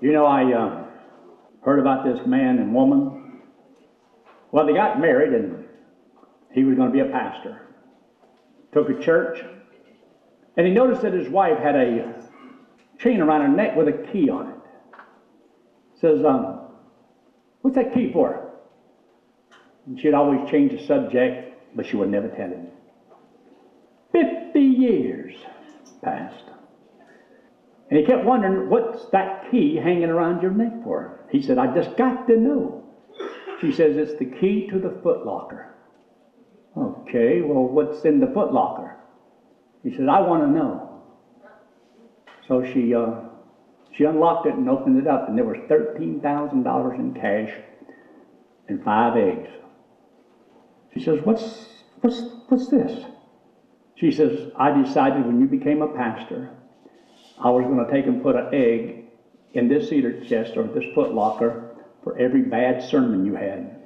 You know, I uh, heard about this man and woman. Well, they got married and he was going to be a pastor. Took a church and he noticed that his wife had a chain around her neck with a key on it. Says, um, what's that key for? And she'd always change the subject, but she would never tell him. Fifty years passed. And he kept wondering, what's that key hanging around your neck for? He said, I just got to know. She says, it's the key to the footlocker. Okay, well, what's in the footlocker? He said, I want to know. So she, uh, she unlocked it and opened it up, and there was $13,000 in cash and five eggs. She says, what's, what's, what's this? She says, I decided when you became a pastor, I was going to take and put an egg in this cedar chest or this foot locker for every bad sermon you had.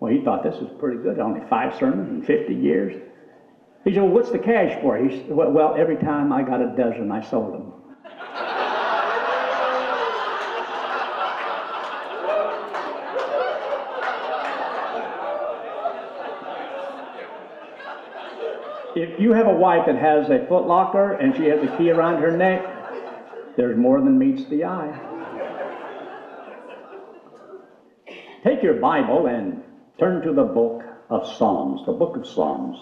Well, he thought this was pretty good. Only five sermons in 50 years. He said, Well, what's the cash for? He said, Well, every time I got a dozen, I sold them. If you have a wife that has a foot locker and she has a key around her neck, there's more than meets the eye. Take your Bible and turn to the book of Psalms, the book of Psalms.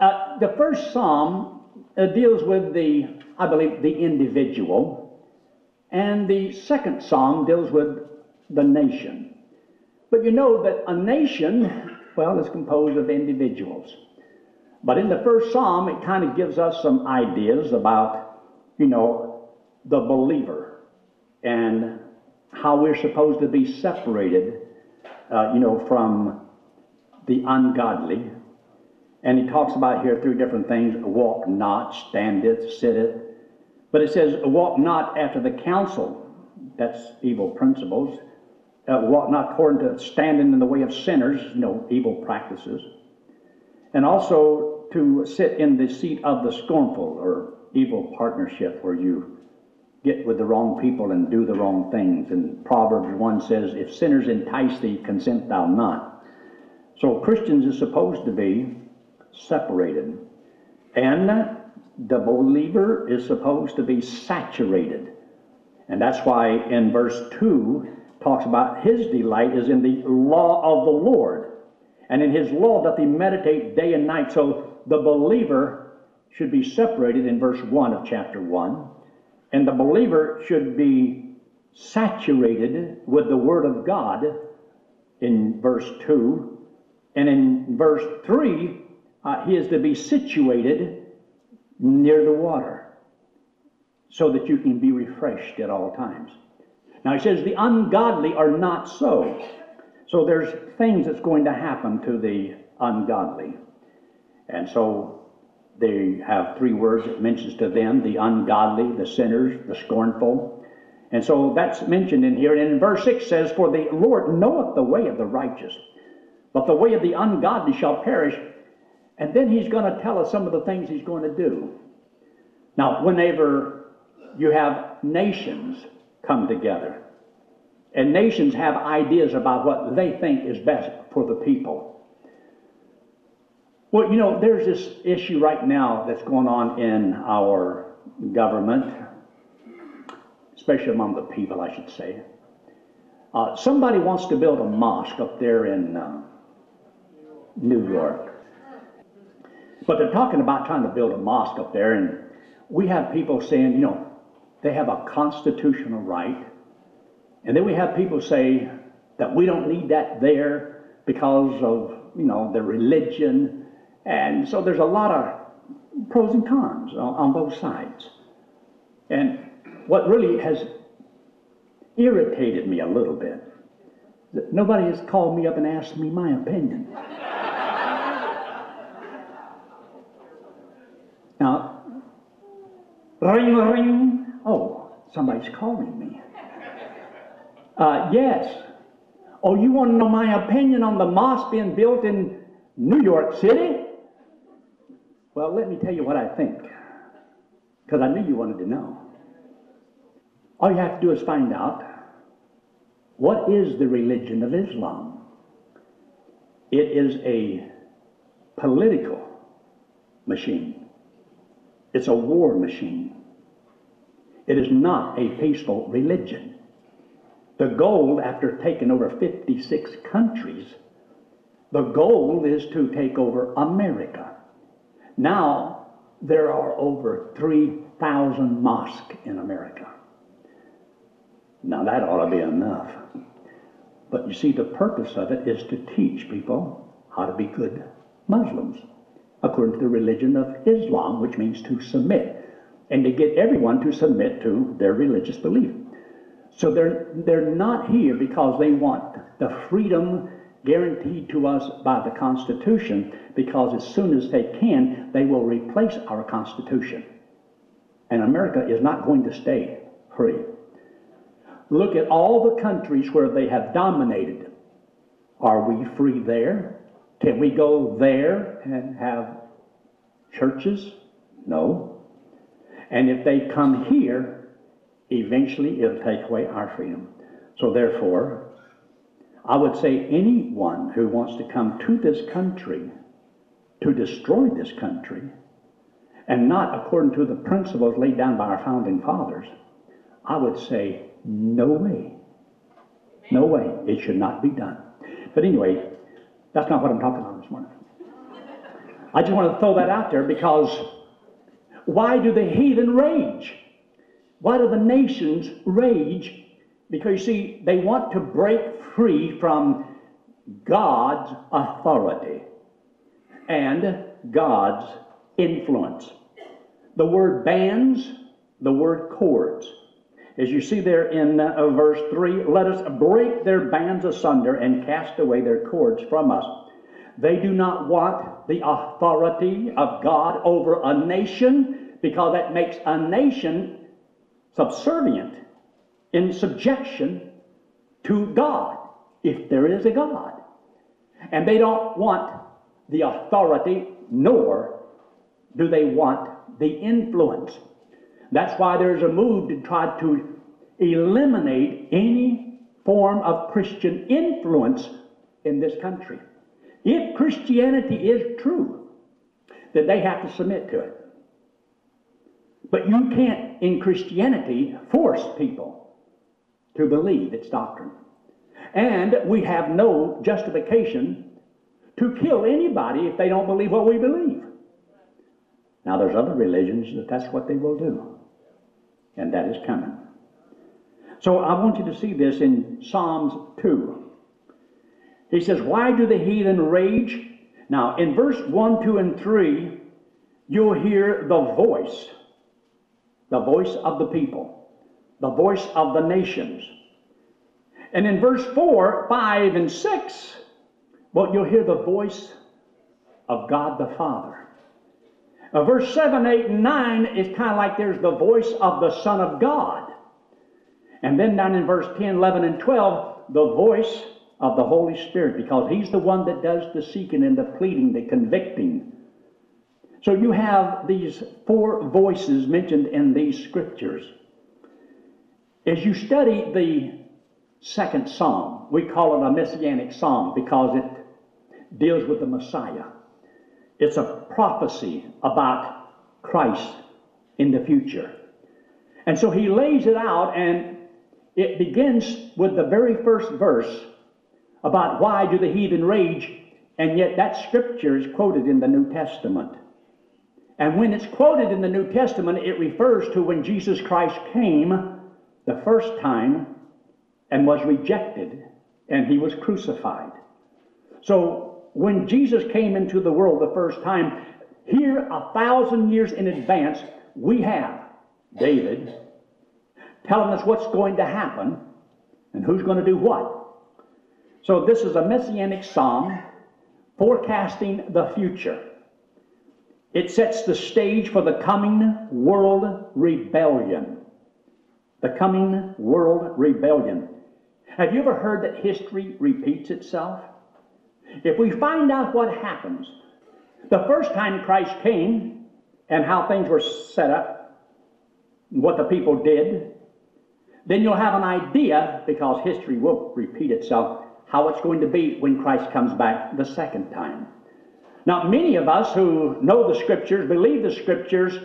Uh, the first psalm uh, deals with the, I believe, the individual, and the second psalm deals with the nation. But you know that a nation, well, is composed of individuals. But in the first psalm, it kind of gives us some ideas about, you know, the believer and how we're supposed to be separated, uh, you know, from the ungodly. And he talks about here three different things walk not, standeth, sitteth. But it says, walk not after the counsel. That's evil principles. Uh, walk not according to standing in the way of sinners, you know, evil practices and also to sit in the seat of the scornful or evil partnership where you get with the wrong people and do the wrong things. And Proverbs 1 says, If sinners entice thee, consent thou not. So Christians are supposed to be separated. And the believer is supposed to be saturated. And that's why in verse 2 talks about his delight is in the law of the Lord and in his law doth he meditate day and night. So the believer should be separated in verse 1 of chapter 1, and the believer should be saturated with the Word of God in verse 2, and in verse 3, uh, he is to be situated near the water so that you can be refreshed at all times. Now he says, The ungodly are not so. So there's things that's going to happen to the ungodly. And so they have three words it mentions to them the ungodly, the sinners, the scornful. And so that's mentioned in here. And in verse 6 says, For the Lord knoweth the way of the righteous, but the way of the ungodly shall perish. And then he's going to tell us some of the things he's going to do. Now, whenever you have nations come together, and nations have ideas about what they think is best for the people. Well, you know, there's this issue right now that's going on in our government, especially among the people, I should say. Uh, somebody wants to build a mosque up there in uh, New York. But they're talking about trying to build a mosque up there, and we have people saying, you know, they have a constitutional right and then we have people say that we don't need that there because of, you know, their religion. And so there's a lot of pros and cons on, on both sides. And what really has irritated me a little bit, that nobody has called me up and asked me my opinion. now, ring, ring. Oh, somebody's calling me. Uh, yes. Oh, you want to know my opinion on the mosque being built in New York City? Well, let me tell you what I think, because I knew you wanted to know. All you have to do is find out what is the religion of Islam. It is a political machine. It's a war machine. It is not a peaceful religion. The goal, after taking over 56 countries, the goal is to take over America. Now, there are over 3,000 mosques in America. Now, that ought to be enough. But you see, the purpose of it is to teach people how to be good Muslims, according to the religion of Islam, which means to submit, and to get everyone to submit to their religious belief. So they're, they're not here because they want the freedom guaranteed to us by the Constitution, because as soon as they can, they will replace our Constitution. And America is not going to stay free. Look at all the countries where they have dominated. Are we free there? Can we go there and have churches? No. And if they come here, eventually it'll take away our freedom. So therefore, I would say anyone who wants to come to this country to destroy this country, and not according to the principles laid down by our founding fathers, I would say, no way. No way. It should not be done. But anyway, that's not what I'm talking about this morning. I just want to throw that out there because why do the heathen rage? Why do the nations rage? Because you see, they want to break free from God's authority and God's influence. The word bands, the word cords. As you see there in uh, verse 3, let us break their bands asunder and cast away their cords from us. They do not want the authority of God over a nation because that makes a nation subservient in subjection to God, if there is a God. And they don't want the authority, nor do they want the influence. That's why there's a move to try to eliminate any form of Christian influence in this country. If Christianity is true, then they have to submit to it. But you can't, in Christianity, force people to believe its doctrine. And we have no justification to kill anybody if they don't believe what we believe. Now, there's other religions that that's what they will do. And that is coming. So I want you to see this in Psalms 2. He says, Why do the heathen rage? Now, in verse 1, 2, and 3, you'll hear the voice, the voice of the people, the voice of the nations. And in verse 4, 5, and 6, well, you'll hear the voice of God the Father. Uh, verse 7, 8, and 9 is kind of like there's the voice of the Son of God. And then down in verse 10, 11, and 12, the voice of the Holy Spirit, because He's the one that does the seeking and the pleading, the convicting. So you have these four voices mentioned in these scriptures. As you study the second psalm, we call it a messianic psalm because it deals with the Messiah. It's a prophecy about Christ in the future. And so he lays it out, and it begins with the very first verse about why do the heathen rage, and yet that scripture is quoted in the New Testament. And when it's quoted in the New Testament, it refers to when Jesus Christ came the first time and was rejected, and he was crucified. So when Jesus came into the world the first time, here a thousand years in advance, we have David telling us what's going to happen and who's going to do what. So this is a messianic psalm forecasting the future. It sets the stage for the coming world rebellion. The coming world rebellion. Have you ever heard that history repeats itself? If we find out what happens, the first time Christ came and how things were set up, what the people did, then you'll have an idea, because history will repeat itself, how it's going to be when Christ comes back the second time. Now, many of us who know the Scriptures, believe the Scriptures,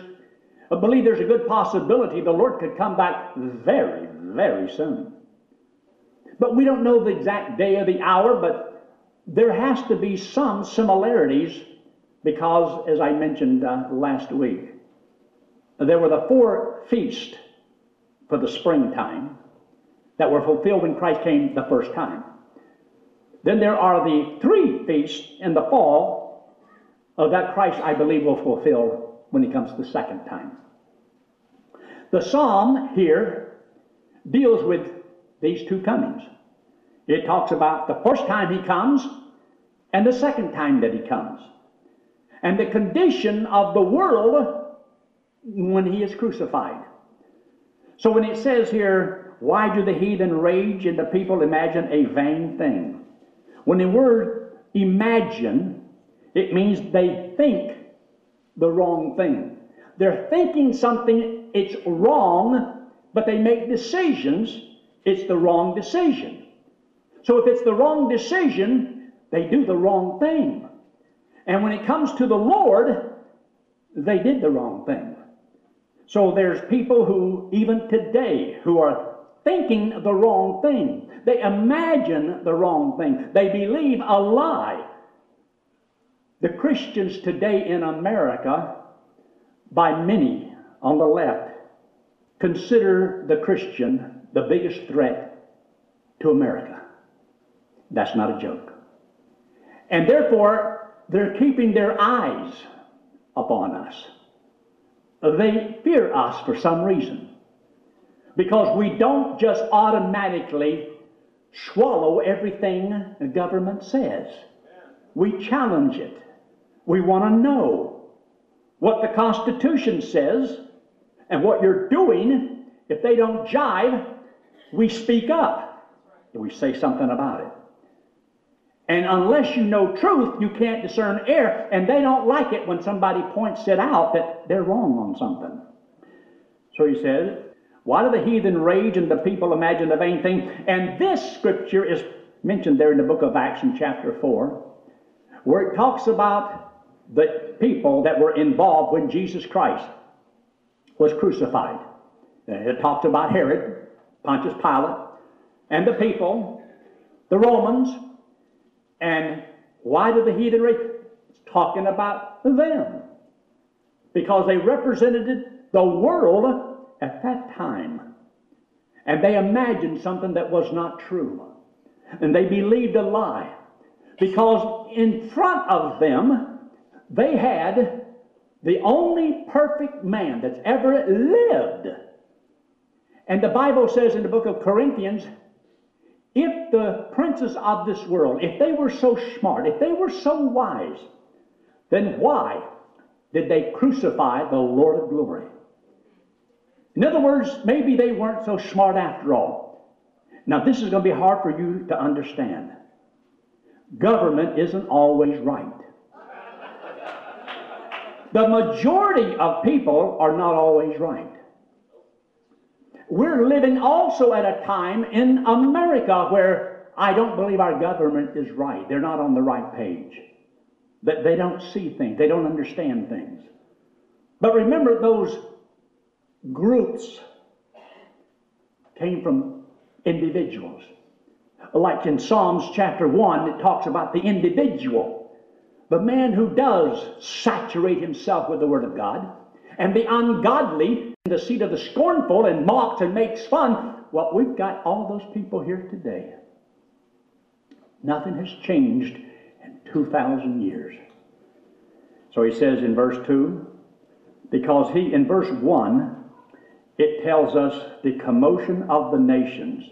believe there's a good possibility the Lord could come back very, very soon. But we don't know the exact day or the hour, but there has to be some similarities because, as I mentioned uh, last week, there were the four feasts for the springtime that were fulfilled when Christ came the first time. Then there are the three feasts in the fall of that Christ, I believe, will fulfill when he comes the second time. The psalm here deals with these two comings. It talks about the first time he comes and the second time that he comes, and the condition of the world when he is crucified. So when it says here, why do the heathen rage and the people imagine a vain thing? When the word imagine, it means they think the wrong thing. They're thinking something, it's wrong, but they make decisions, it's the wrong decision. So if it's the wrong decision, they do the wrong thing. And when it comes to the Lord, they did the wrong thing. So there's people who, even today, who are thinking the wrong thing. They imagine the wrong thing. They believe a lie. The Christians today in America, by many on the left, consider the Christian the biggest threat to America. That's not a joke. And therefore, they're keeping their eyes upon us. They fear us for some reason. Because we don't just automatically swallow everything the government says. We challenge it. We want to know what the Constitution says and what you're doing. If they don't jive, we speak up. We say something about it. And unless you know truth, you can't discern error. And they don't like it when somebody points it out that they're wrong on something. So he says, Why do the heathen rage and the people imagine the vain thing? And this scripture is mentioned there in the book of Acts in chapter 4, where it talks about the people that were involved when Jesus Christ was crucified. It talks about Herod, Pontius Pilate, and the people, the Romans, and why do the heathen? It's talking about them. Because they represented the world at that time. And they imagined something that was not true. And they believed a lie. Because in front of them, they had the only perfect man that's ever lived. And the Bible says in the book of Corinthians, if the princes of this world, if they were so smart, if they were so wise, then why did they crucify the Lord of glory? In other words, maybe they weren't so smart after all. Now, this is going to be hard for you to understand. Government isn't always right. The majority of people are not always right. We're living also at a time in America where I don't believe our government is right. They're not on the right page. That they don't see things, they don't understand things. But remember, those groups came from individuals. Like in Psalms chapter 1, it talks about the individual, the man who does saturate himself with the Word of God, and the ungodly the seat of the scornful and mocks and makes fun. Well, we've got all those people here today. Nothing has changed in 2,000 years. So he says in verse 2, because he, in verse 1, it tells us the commotion of the nations.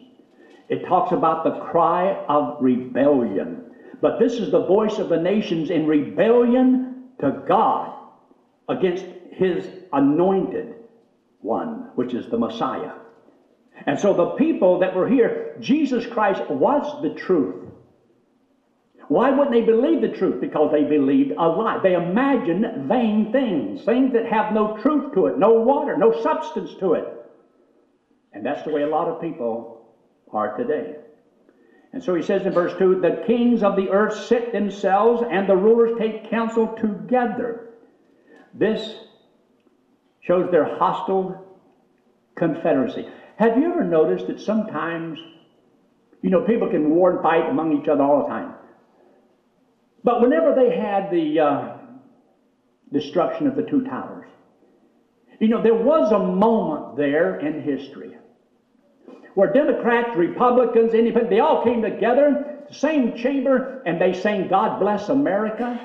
It talks about the cry of rebellion. But this is the voice of the nations in rebellion to God against his anointed one, which is the Messiah. And so the people that were here, Jesus Christ was the truth. Why wouldn't they believe the truth? Because they believed a lie. They imagined vain things, things that have no truth to it, no water, no substance to it. And that's the way a lot of people are today. And so he says in verse 2 the kings of the earth sit themselves, and the rulers take counsel together. This shows their hostile confederacy. Have you ever noticed that sometimes, you know, people can war and fight among each other all the time? But whenever they had the uh, destruction of the two towers, you know, there was a moment there in history where Democrats, Republicans, independent, they all came together, same chamber, and they sang God Bless America.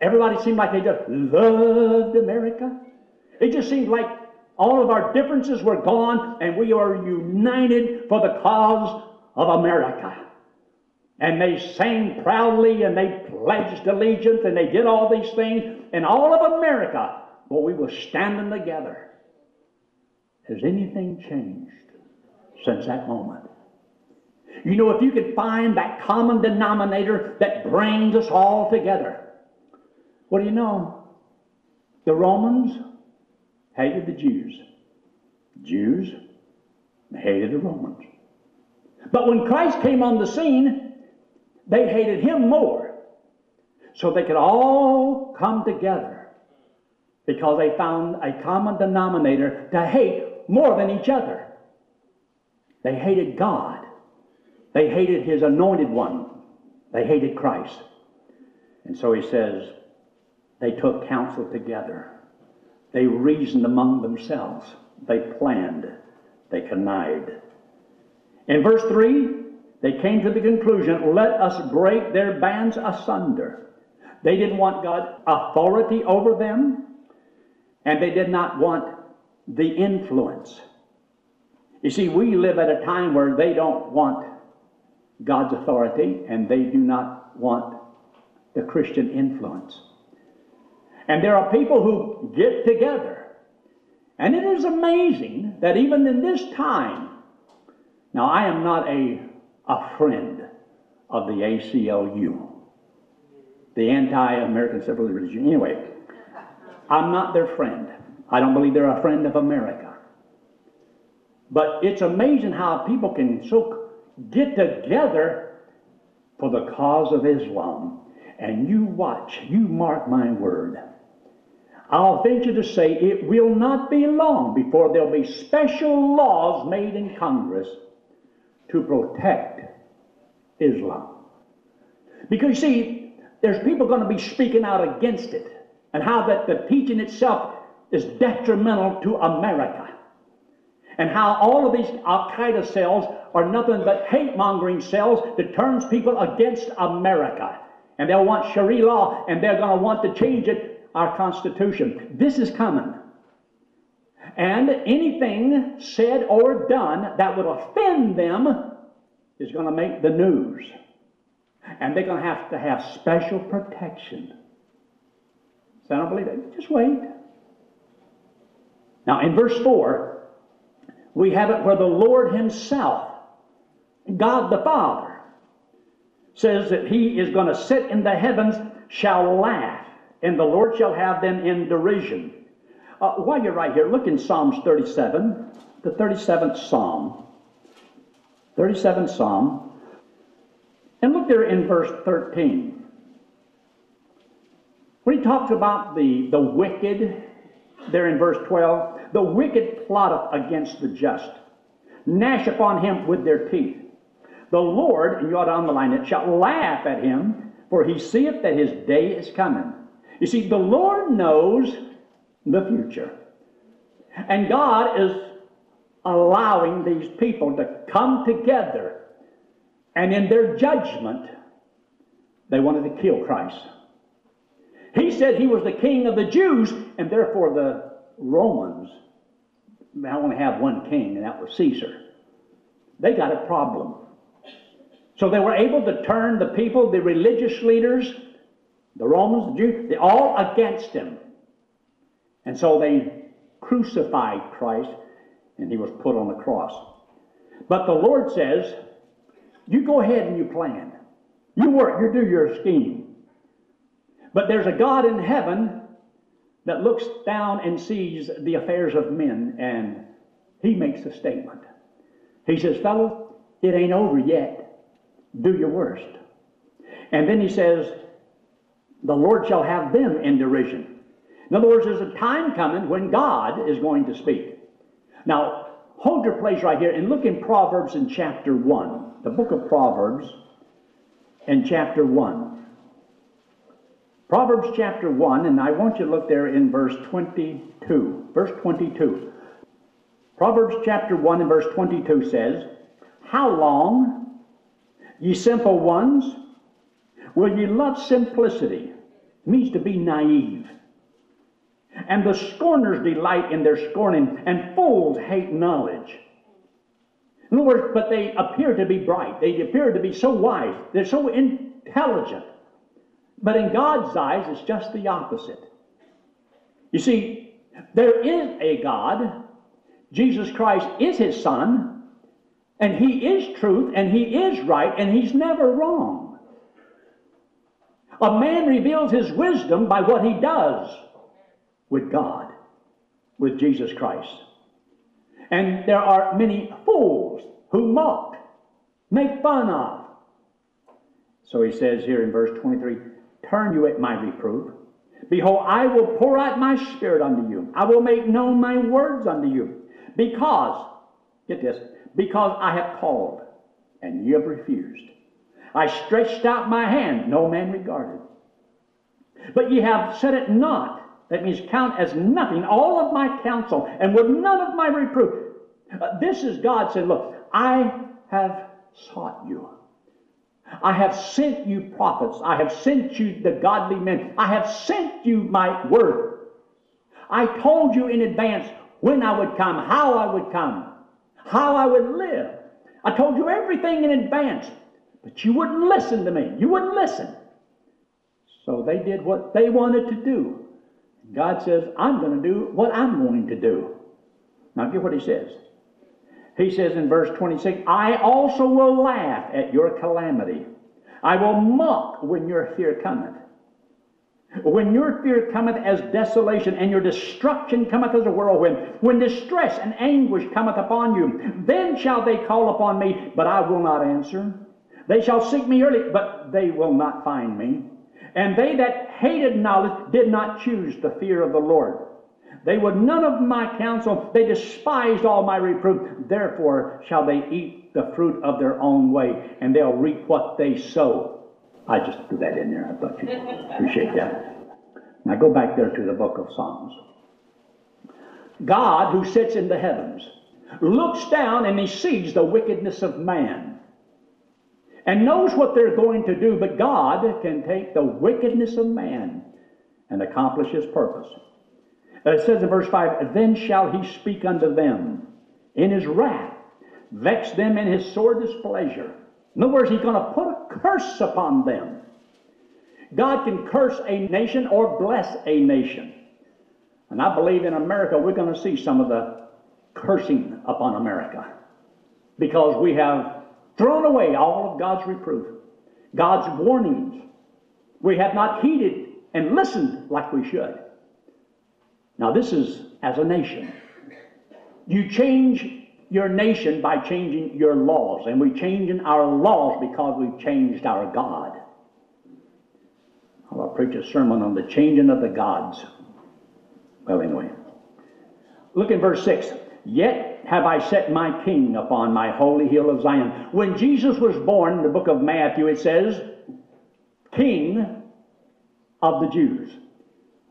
Everybody seemed like they just loved America. It just seemed like all of our differences were gone and we are united for the cause of America. And they sang proudly and they pledged allegiance and they did all these things. And all of America, well, we were standing together. Has anything changed? Since that moment. You know, if you could find that common denominator that brings us all together, what do you know? The Romans hated the Jews. Jews hated the Romans. But when Christ came on the scene, they hated him more. So they could all come together because they found a common denominator to hate more than each other. They hated God. They hated His anointed one. They hated Christ. And so he says, they took counsel together. They reasoned among themselves. They planned. They connived. In verse 3, they came to the conclusion let us break their bands asunder. They didn't want God's authority over them, and they did not want the influence you see, we live at a time where they don't want God's authority and they do not want the Christian influence. And there are people who get together. And it is amazing that even in this time, now I am not a, a friend of the ACLU, the anti American civil religion. Anyway, I'm not their friend. I don't believe they're a friend of America. But it's amazing how people can so get together for the cause of Islam. And you watch, you mark my word. I'll venture to say it will not be long before there'll be special laws made in Congress to protect Islam. Because you see, there's people going to be speaking out against it and how that the teaching itself is detrimental to America and how all of these Al Qaeda cells are nothing but hate mongering cells that turns people against America. And they'll want Sharia law and they're going to want to change it, our Constitution. This is coming. And anything said or done that would offend them is going to make the news. And they're going to have to have special protection. So I don't believe it. Just wait. Now, in verse 4, we have it where the Lord Himself, God the Father, says that He is going to sit in the heavens, shall laugh, and the Lord shall have them in derision. Uh, while you're right here, look in Psalms 37, the 37th Psalm. 37th Psalm. And look there in verse 13. When he talks about the, the wicked, there in verse 12, the wicked plotteth against the just, gnash upon him with their teeth. The Lord, and you ought to underline it, shall laugh at him, for he seeth that his day is coming. You see, the Lord knows the future. And God is allowing these people to come together, and in their judgment, they wanted to kill Christ. He said he was the king of the Jews, and therefore the Romans I only have one king, and that was Caesar. They got a problem. So they were able to turn the people, the religious leaders, the Romans, the Jews, they all against him. And so they crucified Christ, and he was put on the cross. But the Lord says, You go ahead and you plan. You work, you do your scheme. But there's a God in heaven that looks down and sees the affairs of men, and he makes a statement. He says, Fellow, it ain't over yet. Do your worst. And then he says, The Lord shall have them in derision. In other words, there's a time coming when God is going to speak. Now, hold your place right here and look in Proverbs in chapter 1, the book of Proverbs in chapter 1. Proverbs chapter 1, and I want you to look there in verse 22. Verse 22. Proverbs chapter 1 and verse 22 says, How long, ye simple ones, will ye love simplicity? It means to be naive. And the scorners delight in their scorning, and fools hate knowledge. In other words, but they appear to be bright. They appear to be so wise. They're so intelligent. But in God's eyes, it's just the opposite. You see, there is a God. Jesus Christ is his Son. And he is truth, and he is right, and he's never wrong. A man reveals his wisdom by what he does with God, with Jesus Christ. And there are many fools who mock, make fun of. So he says here in verse 23 Turn you at my reproof. Behold, I will pour out my spirit unto you. I will make known my words unto you. Because, get this, because I have called, and ye have refused. I stretched out my hand, no man regarded. But ye have set it not that means count as nothing all of my counsel and with none of my reproof. Uh, this is God saying, Look, I have sought you. I have sent you prophets. I have sent you the godly men. I have sent you my word. I told you in advance when I would come, how I would come, how I would live. I told you everything in advance, but you wouldn't listen to me. You wouldn't listen. So they did what they wanted to do. God says, I'm going to do what I'm going to do. Now, get what he says. He says in verse 26, I also will laugh at your calamity. I will mock when your fear cometh. When your fear cometh as desolation, and your destruction cometh as a whirlwind, when distress and anguish cometh upon you, then shall they call upon me, but I will not answer. They shall seek me early, but they will not find me. And they that hated knowledge did not choose the fear of the Lord. They would none of my counsel, they despised all my reproof. Therefore shall they eat the fruit of their own way, and they'll reap what they sow. I just threw that in there. I thought you'd appreciate that. Now go back there to the book of Psalms. God, who sits in the heavens, looks down and he sees the wickedness of man and knows what they're going to do, but God can take the wickedness of man and accomplish his purpose. It says in verse 5 Then shall he speak unto them in his wrath, vex them in his sore displeasure. In other words, he's going to put a curse upon them. God can curse a nation or bless a nation. And I believe in America we're going to see some of the cursing upon America because we have thrown away all of God's reproof, God's warnings. We have not heeded and listened like we should. Now, this is as a nation. You change your nation by changing your laws, and we're changing our laws because we've changed our God. I'll preach a sermon on the changing of the gods. Well, anyway. Look in verse 6. Yet have I set my king upon my holy hill of Zion. When Jesus was born, in the book of Matthew, it says, King of the Jews,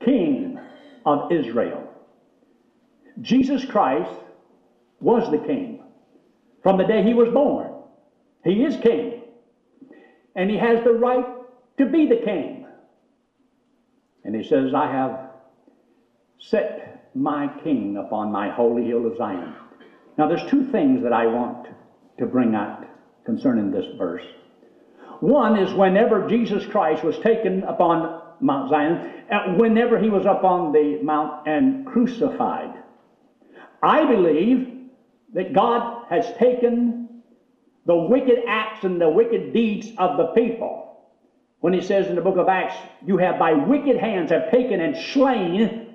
King of Israel. Jesus Christ was the king from the day he was born. He is king. And he has the right to be the king. And he says, I have set my king upon my holy hill of Zion. Now, there's two things that I want to bring out concerning this verse. One is whenever Jesus Christ was taken upon Mount Zion, uh, whenever he was up on the mount and crucified. I believe that God has taken the wicked acts and the wicked deeds of the people. When he says in the book of Acts, you have by wicked hands have taken and slain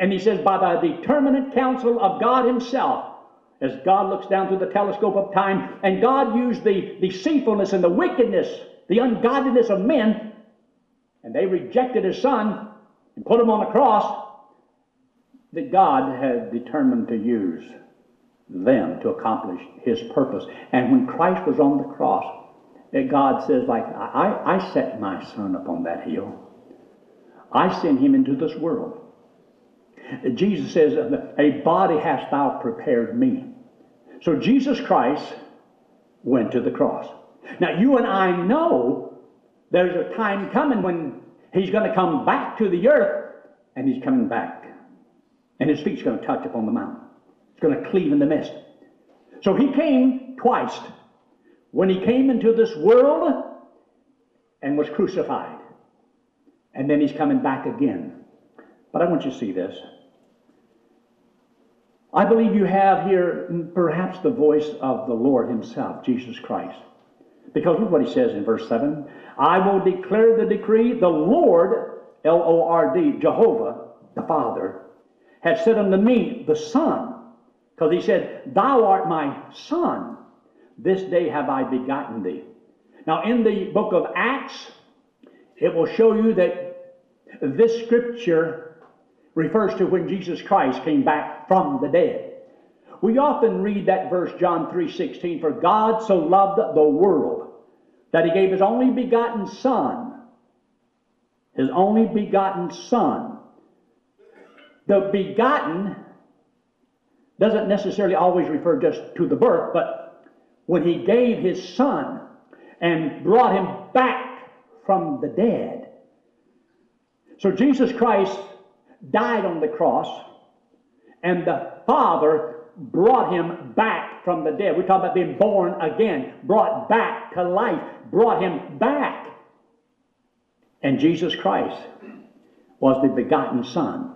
and he says, by the determinate counsel of God Himself, as God looks down through the telescope of time, and God used the deceitfulness and the wickedness, the ungodliness of men, and they rejected His Son and put Him on the cross, that God had determined to use them to accomplish His purpose. And when Christ was on the cross, that God says, like, I, I set my Son upon that hill. I sent Him into this world. Jesus says, A body hast thou prepared me. So Jesus Christ went to the cross. Now, you and I know there's a time coming when he's going to come back to the earth, and he's coming back. And his feet's going to touch upon the mountain. It's going to cleave in the mist. So he came twice. When he came into this world and was crucified. And then he's coming back again. But I want you to see this. I believe you have here mm, perhaps the voice of the Lord Himself, Jesus Christ. Because look what He says in verse 7 I will declare the decree, the Lord, L O R D, Jehovah, the Father, has said unto me, the Son, because He said, Thou art my Son, this day have I begotten thee. Now, in the book of Acts, it will show you that this scripture refers to when Jesus Christ came back from the dead. We often read that verse, John 3:16, for God so loved the world that he gave his only begotten Son, his only begotten Son. The begotten doesn't necessarily always refer just to the birth, but when he gave his Son and brought him back from the dead. So Jesus Christ died on the cross, and the Father brought him back from the dead. We talk about being born again, brought back to life, brought him back. And Jesus Christ was the begotten Son.